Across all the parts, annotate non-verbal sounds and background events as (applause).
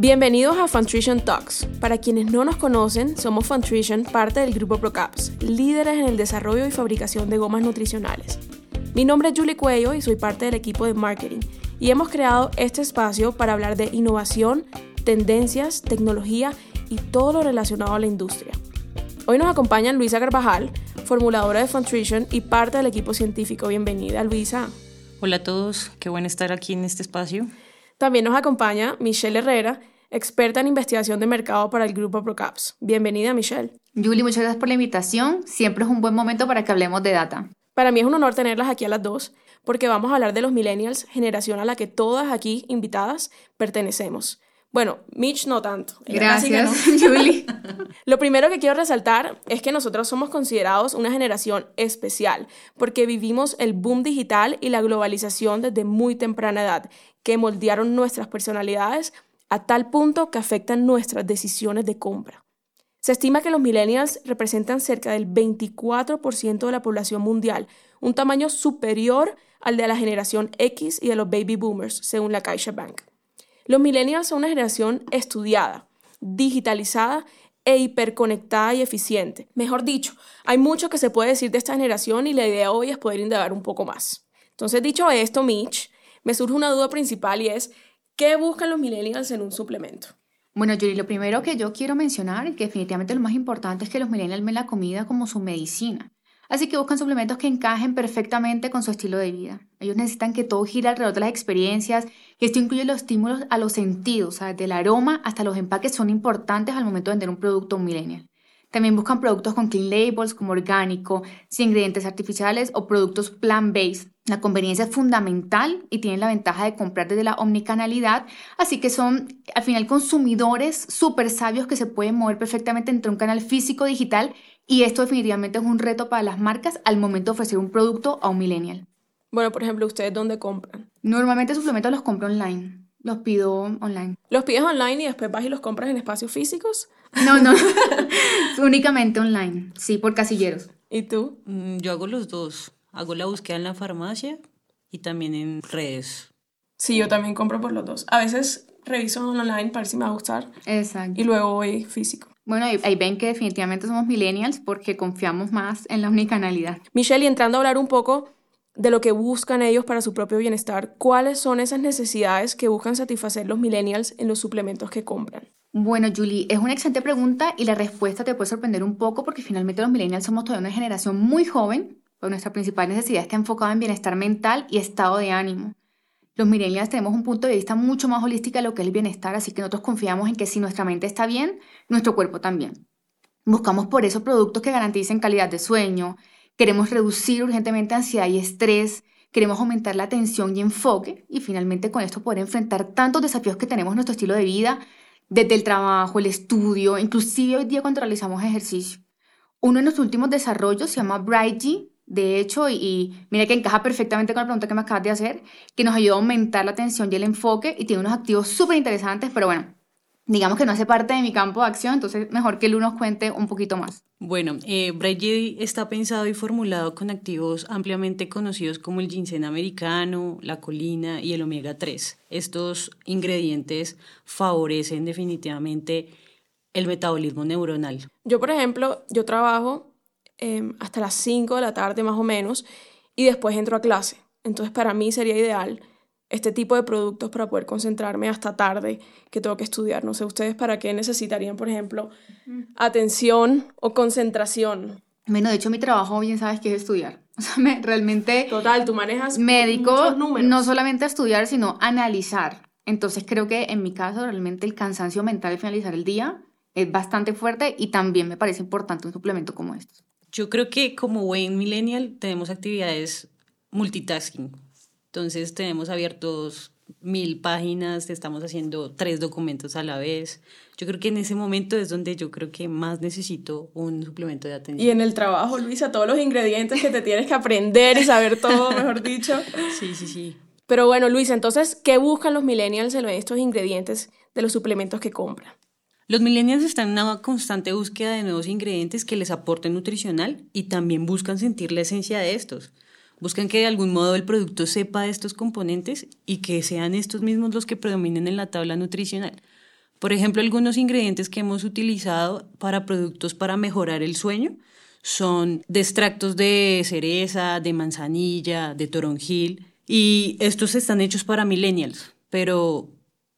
Bienvenidos a Funtrition Talks. Para quienes no nos conocen, somos Funtrition, parte del grupo ProCaps, líderes en el desarrollo y fabricación de gomas nutricionales. Mi nombre es Julie Cuello y soy parte del equipo de marketing y hemos creado este espacio para hablar de innovación, tendencias, tecnología y todo lo relacionado a la industria. Hoy nos acompaña Luisa Carvajal, formuladora de Funtrition y parte del equipo científico. Bienvenida, Luisa. Hola a todos, qué bueno estar aquí en este espacio. También nos acompaña Michelle Herrera, experta en investigación de mercado para el grupo ProCaps. Bienvenida, Michelle. Julie, muchas gracias por la invitación. Siempre es un buen momento para que hablemos de data. Para mí es un honor tenerlas aquí a las dos, porque vamos a hablar de los millennials, generación a la que todas aquí invitadas pertenecemos. Bueno, Mitch no tanto. Gracias, Julie. (laughs) (laughs) Lo primero que quiero resaltar es que nosotros somos considerados una generación especial, porque vivimos el boom digital y la globalización desde muy temprana edad, que moldearon nuestras personalidades a tal punto que afectan nuestras decisiones de compra. Se estima que los millennials representan cerca del 24% de la población mundial, un tamaño superior al de la generación X y de los baby boomers, según la Caixa Bank. Los millennials son una generación estudiada, digitalizada e hiperconectada y eficiente. Mejor dicho, hay mucho que se puede decir de esta generación y la idea hoy es poder indagar un poco más. Entonces, dicho esto, Mitch, me surge una duda principal y es, ¿Qué buscan los millennials en un suplemento? Bueno, Yuri, lo primero que yo quiero mencionar, y que definitivamente lo más importante es que los millennials ven la comida como su medicina. Así que buscan suplementos que encajen perfectamente con su estilo de vida. Ellos necesitan que todo gire alrededor de las experiencias, que esto incluye los estímulos a los sentidos, o sea, desde el aroma hasta los empaques son importantes al momento de vender un producto millennial. También buscan productos con clean labels como orgánico, sin ingredientes artificiales o productos plant-based. La conveniencia es fundamental y tienen la ventaja de comprar desde la omnicanalidad, así que son al final consumidores súper sabios que se pueden mover perfectamente entre un canal físico digital y esto definitivamente es un reto para las marcas al momento de ofrecer un producto a un millennial. Bueno, por ejemplo, ¿ustedes dónde compran? Normalmente suplementos los compro online. Los pido online. ¿Los pides online y después vas y los compras en espacios físicos? No, no. (laughs) (laughs) Únicamente online. Sí, por casilleros. ¿Y tú? Mm, yo hago los dos. Hago la búsqueda en la farmacia y también en redes. Sí, yo también compro por los dos. A veces reviso online para ver si me va a gustar. Exacto. Y luego voy físico. Bueno, ahí, ven que definitivamente somos millennials porque confiamos más en la omnicanalidad. Michelle, y entrando a hablar un poco de lo que buscan ellos para su propio bienestar, ¿cuáles son esas necesidades que buscan satisfacer los millennials en los suplementos que compran? Bueno, Julie, es una excelente pregunta y la respuesta te puede sorprender un poco porque finalmente los millennials somos todavía una generación muy joven, pero nuestra principal necesidad está enfocada en bienestar mental y estado de ánimo. Los millennials tenemos un punto de vista mucho más holístico de lo que es el bienestar, así que nosotros confiamos en que si nuestra mente está bien, nuestro cuerpo también. Buscamos por eso productos que garanticen calidad de sueño, queremos reducir urgentemente ansiedad y estrés, queremos aumentar la atención y enfoque y finalmente con esto poder enfrentar tantos desafíos que tenemos en nuestro estilo de vida, desde el trabajo, el estudio, inclusive hoy día cuando realizamos ejercicio. Uno de nuestros últimos desarrollos se llama Bright de hecho, y, mira que encaja perfectamente con la pregunta que me acabas de hacer, que nos ayuda a aumentar la atención y el enfoque y tiene unos activos súper interesantes, pero bueno, digamos que no hace parte de mi campo de acción, entonces mejor que Lu nos cuente un poquito más. Bueno, eh, Bright está pensado y formulado con activos ampliamente conocidos como el ginseng americano, la colina y el omega 3. Estos ingredientes favorecen definitivamente el metabolismo neuronal. Yo, por ejemplo, yo trabajo Em, hasta las 5 de la tarde más o menos y después entro a clase. Entonces para mí sería ideal este tipo de productos para poder concentrarme hasta tarde que tengo que estudiar. No sé ustedes para qué necesitarían, por ejemplo, atención o concentración. Bueno, de hecho mi trabajo bien sabes que es estudiar. (laughs) O sea, me, realmente... Total, tú manejas médico, no solamente estudiar, sino analizar. Entonces creo que en mi caso realmente el cansancio mental de finalizar el día es bastante fuerte y también me parece importante un suplemento como este. Yo creo que como buen millennial tenemos actividades multitasking. Entonces tenemos abiertos mil páginas, estamos haciendo tres documentos a la vez. Yo creo que en ese momento es donde yo creo que más necesito un suplemento de atención. Y en el trabajo, Luisa, todos los ingredientes que te tienes que aprender y saber todo, mejor dicho. Sí, sí, sí. Pero bueno, Luisa, entonces, ¿qué buscan los millennials en estos ingredientes de los suplementos que compran? Los millennials están en una constante búsqueda de nuevos ingredientes que les aporten nutricional y también buscan sentir la esencia de estos. Buscan que de algún modo el producto sepa de estos componentes y que sean estos mismos los que predominen en la tabla nutricional. Por ejemplo, algunos ingredientes que hemos utilizado para productos para mejorar el sueño son de extractos de cereza, de manzanilla, de toronjil, y estos están hechos para millennials. Pero,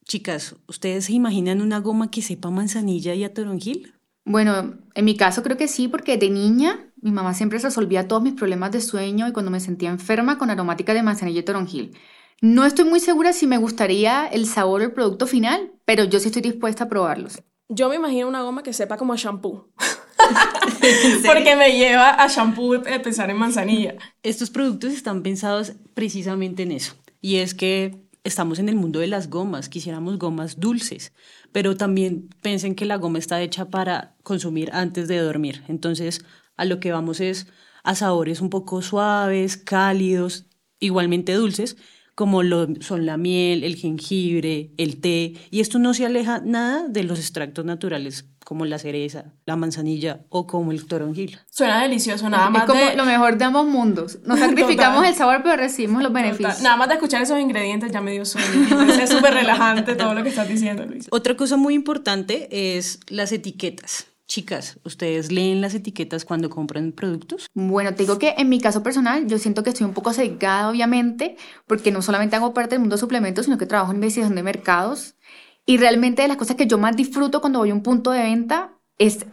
chicas, ¿ustedes se imaginan una goma que sepa manzanilla y a toronjil? Bueno, en mi caso creo que sí, porque de niña mi mamá siempre resolvía todos mis problemas de sueño y cuando me sentía enferma con aromática de manzanilla y toronjil. No estoy muy segura si me gustaría el sabor o el producto final, pero yo sí estoy dispuesta a probarlos. Yo me imagino una goma que sepa como a shampoo. (laughs) (laughs) Porque me lleva a shampoo de pensar en manzanilla. Estos productos están pensados precisamente en eso. Y es que estamos en el mundo de las gomas, quisiéramos gomas dulces, pero también piensen que la goma está hecha para consumir antes de dormir. Entonces, a lo que vamos es a sabores un poco suaves, cálidos, igualmente dulces, como lo son la miel, el jengibre, el té, y esto no se aleja nada de los extractos naturales como la cereza, la manzanilla o como el toronjil. Suena delicioso, nada más. Es como lo mejor de ambos mundos. Nos sacrificamos el sabor, pero recibimos los beneficios. Nada más de escuchar esos ingredientes ya me dio sueño. Es súper relajante todo lo que estás diciendo, Luis. Otra cosa muy importante es las etiquetas. Chicas, ¿ustedes leen las etiquetas cuando compran productos? Bueno, te digo que en mi caso personal yo siento que estoy un poco cegada, obviamente, porque no solamente hago parte del mundo de suplementos, sino que trabajo en investigación de mercados. Y realmente de las cosas que yo más disfruto cuando voy a un punto de venta es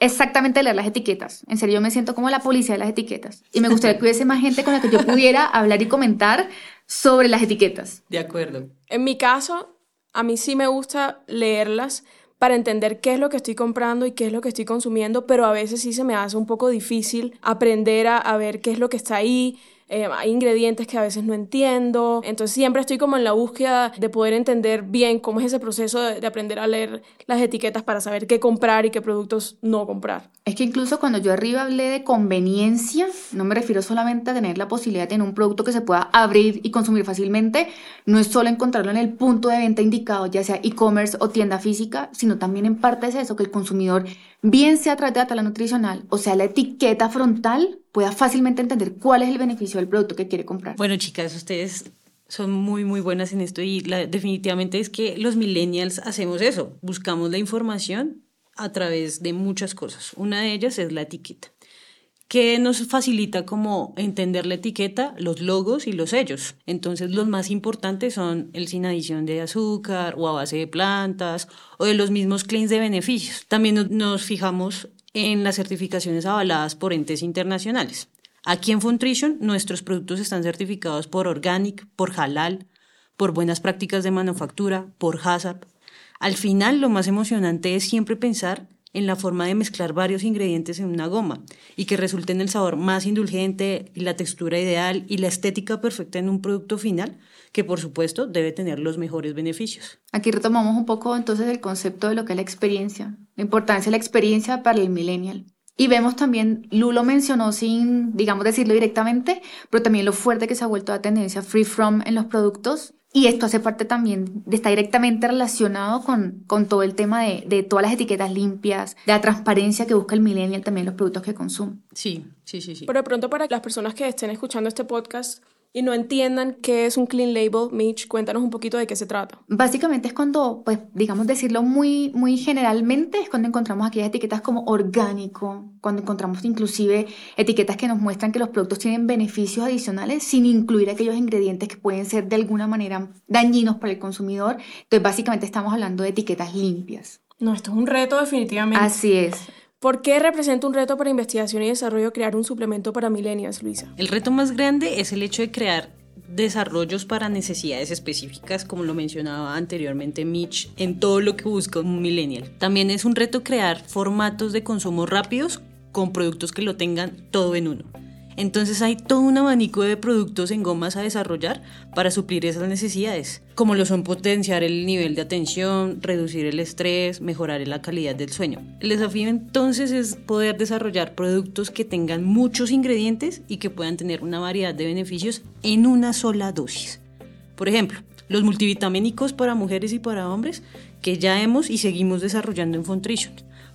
exactamente leer las etiquetas. En serio, yo me siento como la policía de las etiquetas. Y me gustaría (laughs) que hubiese más gente con la que yo pudiera hablar y comentar sobre las etiquetas. De acuerdo. En mi caso, a mí sí me gusta leerlas para entender qué es lo que estoy comprando y qué es lo que estoy consumiendo, pero a veces sí se me hace un poco difícil aprender a, a ver qué es lo que está ahí, eh, hay ingredientes que a veces no entiendo, entonces siempre estoy como en la búsqueda de poder entender bien cómo es ese proceso de, aprender a leer las etiquetas para saber qué comprar y qué productos no comprar. Es que incluso cuando yo arriba hablé de conveniencia, no me refiero solamente a tener la posibilidad de tener un producto que se pueda abrir y consumir fácilmente, no es solo encontrarlo en el punto de venta indicado, ya sea e-commerce o tienda física, sino también en parte es eso, que el consumidor bien sea a través de la nutricional o sea la etiqueta frontal, pueda fácilmente entender cuál es el beneficio del producto que quiere comprar. Bueno, chicas, ustedes son muy, muy buenas en esto y definitivamente es que los millennials hacemos eso, buscamos la información a través de muchas cosas. Una de ellas es la etiqueta que nos facilita como entender la etiqueta, los logos y los sellos. Entonces los más importantes son el sin adición de azúcar o a base de plantas o de los mismos claims de beneficios. También nos fijamos en las certificaciones avaladas por entes internacionales. Aquí en Funtrition nuestros productos están certificados por Organic, por Halal, por buenas prácticas de manufactura, por HACCP. Al final lo más emocionante es siempre pensar en la forma de mezclar varios ingredientes en una goma y que resulte en el sabor más indulgente y la textura ideal y la estética perfecta en un producto final que por supuesto debe tener los mejores beneficios. Aquí retomamos un poco entonces el concepto de lo que es la experiencia, la importancia de la experiencia para el millennial. Y vemos también, Lulo mencionó sin, digamos, decirlo directamente, pero también lo fuerte que se ha vuelto la tendencia free from en los productos y esto hace parte también, está directamente relacionado con, con todo el tema de, de, todas las etiquetas limpias, de la transparencia que busca el millennial también en los productos que consume. Sí, sí, sí, sí. Pero de pronto para las personas que estén escuchando este podcast, y no entiendan qué es un clean label, Mitch, cuéntanos un poquito de qué se trata. Básicamente es cuando, pues, digamos decirlo muy, muy generalmente, es cuando encontramos aquellas etiquetas como orgánico, cuando encontramos inclusive etiquetas que nos muestran que los productos tienen beneficios adicionales sin incluir aquellos ingredientes que pueden ser de alguna manera dañinos para el consumidor. Entonces, básicamente estamos hablando de etiquetas limpias. No, esto es un reto definitivamente. Así es. ¿Por qué representa un reto para investigación y desarrollo crear un suplemento para millennials, Luisa? El reto más grande es el hecho de crear desarrollos para necesidades específicas, como lo mencionaba anteriormente Mitch, en todo lo que busca un millennial. También es un reto crear formatos de consumo rápidos con productos que lo tengan todo en uno. Entonces hay todo un abanico de productos en gomas a desarrollar para suplir esas necesidades, como lo son potenciar el nivel de atención, reducir el estrés, mejorar la calidad del sueño. El desafío entonces es poder desarrollar productos que tengan muchos ingredientes y que puedan tener una variedad de beneficios en una sola dosis. Por ejemplo, los multivitamínicos para mujeres y para hombres que ya hemos y seguimos desarrollando en Fontrition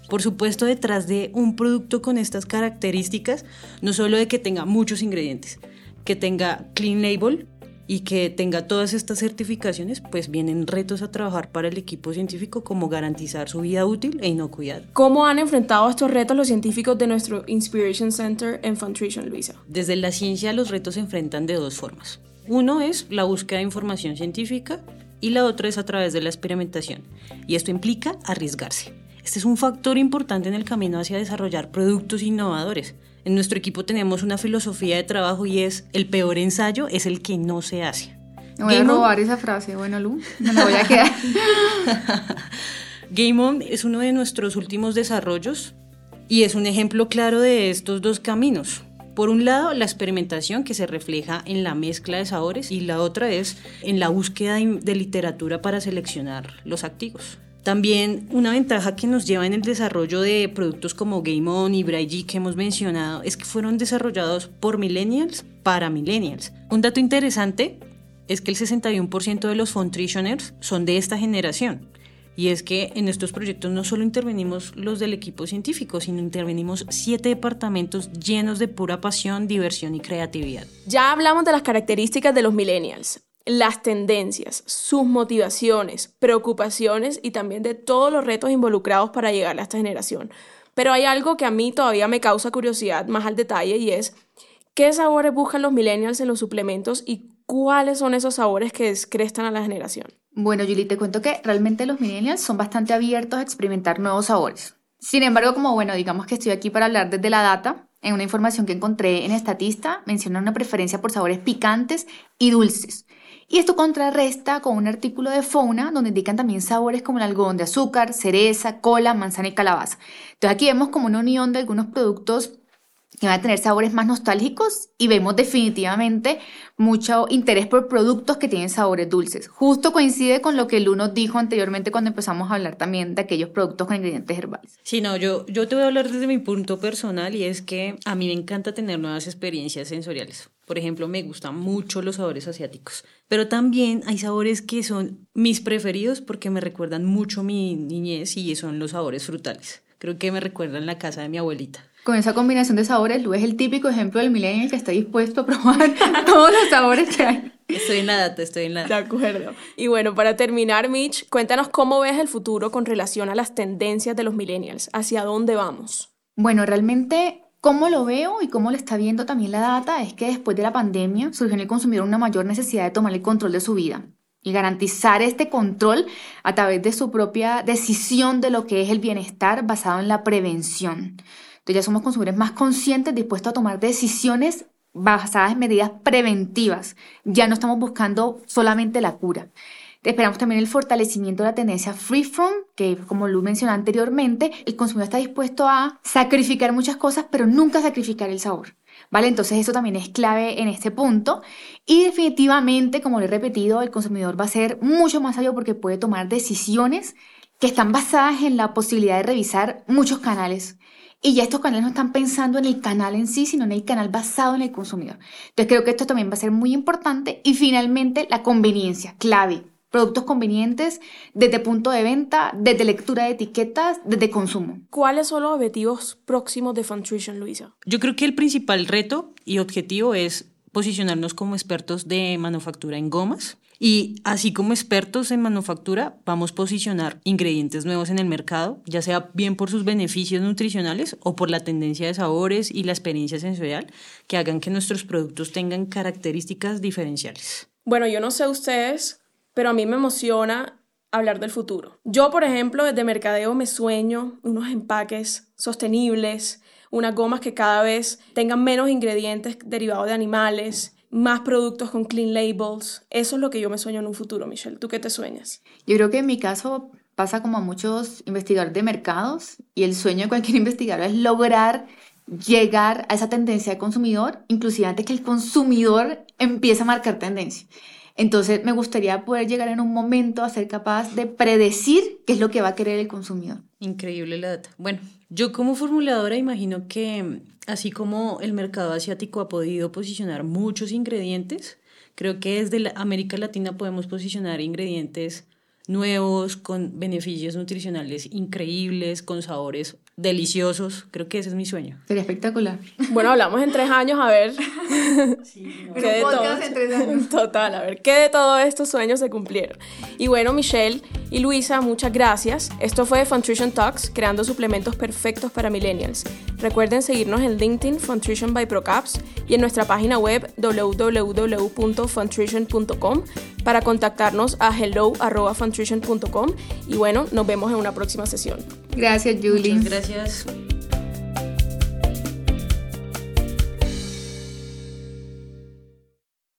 por supuesto, detrás de un producto con estas características, no solo de que tenga muchos ingredientes, que tenga Clean Label y que tenga todas estas certificaciones, pues vienen retos a trabajar para el equipo científico como garantizar su vida útil e inocuidad. ¿Cómo han enfrentado estos retos los científicos de nuestro Inspiration Center en Funtrition, Luisa? Desde la ciencia los retos se enfrentan de dos formas. Uno es la búsqueda de información científica y la otra es a través de la experimentación. Y esto implica arriesgarse. Este es un factor importante en el camino hacia desarrollar productos innovadores. En nuestro equipo tenemos una filosofía de trabajo y es el peor ensayo es el que no se hace. Me voy a robar esa frase, bueno Lu, me la voy a quedar. (laughs) Game On es uno de nuestros últimos desarrollos y es un ejemplo claro de estos dos caminos. Por un lado, la experimentación que se refleja en la mezcla de sabores y la otra es en la búsqueda de literatura para seleccionar los activos. También una ventaja que nos lleva en el desarrollo de productos como Game On y Braille que hemos mencionado es que fueron desarrollados por millennials para millennials. Un dato interesante es que el 61% de los Funtritioners son de esta generación. Y es que en estos proyectos no solo intervenimos los del equipo científico, sino intervenimos siete departamentos llenos de pura pasión, diversión y creatividad. Ya hablamos de las características de los millennials, las tendencias, sus motivaciones, preocupaciones y también de todos los retos involucrados para llegar a esta generación. Pero hay algo que a mí todavía me causa curiosidad más al detalle y es qué sabores buscan los millennials en los suplementos y cuáles son esos sabores que descrestan a la generación. Bueno, Julie, te cuento que realmente los millennials son bastante abiertos a experimentar nuevos sabores. Sin embargo, como bueno, digamos que estoy aquí para hablar desde la data, en una información que encontré en Estatista, menciona una preferencia por sabores picantes y dulces. Y esto contrarresta con un artículo de Fauna donde indican también sabores como el algodón de azúcar, cereza, cola, manzana y calabaza. Entonces aquí vemos como una unión de algunos productos que van a tener sabores más nostálgicos y vemos definitivamente mucho interés por productos que tienen sabores dulces. Justo coincide con lo que Lu nos dijo anteriormente cuando empezamos a hablar también de aquellos productos con ingredientes herbales. Sí, no, yo, yo te voy a hablar desde mi punto personal y es que a mí me encanta tener nuevas experiencias sensoriales. Por ejemplo, me gustan mucho los sabores asiáticos, pero también hay sabores que son mis preferidos porque me recuerdan mucho mi niñez y son los sabores frutales. Creo que me recuerdan la casa de mi abuelita con esa combinación de sabores, Lu es el típico ejemplo del millennial que está dispuesto a probar (laughs) todos los sabores que hay. Estoy en la data, estoy en la data. De acuerdo. Y bueno, para terminar, Mitch, cuéntanos cómo ves el futuro con relación a las tendencias de los millennials. ¿Hacia dónde vamos? Bueno, realmente Cómo lo veo y cómo lo está viendo también la data es que después de la pandemia surgió en el consumidor una mayor necesidad de tomar el control de su vida y garantizar este control a través de su propia decisión de lo que es el bienestar basado en la prevención. Entonces ya somos consumidores más conscientes, dispuestos a tomar decisiones basadas en medidas preventivas. Ya no estamos buscando solamente la cura. Esperamos también el fortalecimiento de la tendencia free from, que como Lu mencionó anteriormente, el consumidor está dispuesto a sacrificar muchas cosas, pero nunca sacrificar el sabor. ¿Vale? Entonces eso también es clave en este punto. Y definitivamente, como lo he repetido, el consumidor va a ser mucho más sabio porque puede tomar decisiones que están basadas en la posibilidad de revisar muchos canales y ya estos canales no están pensando en el canal en sí, sino en el canal basado en el consumidor. Entonces creo que esto también va a ser muy importante. Y finalmente, la conveniencia, clave. Productos convenientes desde punto de venta, desde lectura de etiquetas, desde consumo. ¿Cuáles son los objetivos próximos de Funtrition, Luisa? Yo creo que el principal reto y objetivo es posicionarnos como expertos de manufactura en gomas y así como expertos en manufactura, vamos a posicionar ingredientes nuevos en el mercado, ya sea bien por sus beneficios nutricionales o por la tendencia de sabores y la experiencia sensorial que hagan que nuestros productos tengan características diferenciales. Bueno, yo no sé ustedes, pero a mí me emociona hablar del futuro. Yo, por ejemplo, desde mercadeo me sueño unos empaques sostenibles, unas gomas que cada vez tengan menos ingredientes derivados de animales, más productos con clean labels. Eso es lo que yo me sueño en un futuro, Michelle. ¿Tú qué te sueñas? Yo creo que en mi caso pasa como a muchos investigadores de mercados y el sueño de cualquier (laughs) investigador es lograr llegar a esa tendencia de consumidor, inclusive antes que el consumidor empiece a marcar tendencia. Entonces me gustaría poder llegar en un momento a ser capaz de predecir qué es lo que va a querer el consumidor. Increíble la data. Bueno, yo como formuladora imagino que así como el mercado asiático ha podido posicionar muchos ingredientes, creo que desde América Latina podemos posicionar ingredientes nuevos, con beneficios nutricionales increíbles, con sabores deliciosos. Creo que ese es mi sueño. Sería espectacular. Bueno, hablamos en tres años, a ver. (laughs) ¿Qué de podcast todo- en tres años. (laughs) Total, a ver, ¿qué de todos estos sueños se cumplieron? Y bueno, Michelle y Luisa, muchas gracias. Esto fue Funtrition Talks, creando suplementos perfectos para millennials. Recuerden seguirnos en LinkedIn, Funtrition by Procaps, y en nuestra página web www.funtrition.com para contactarnos a hello.funtrition.com. Y bueno, nos vemos en una próxima sesión. Gracias, Julie. Muchas gracias.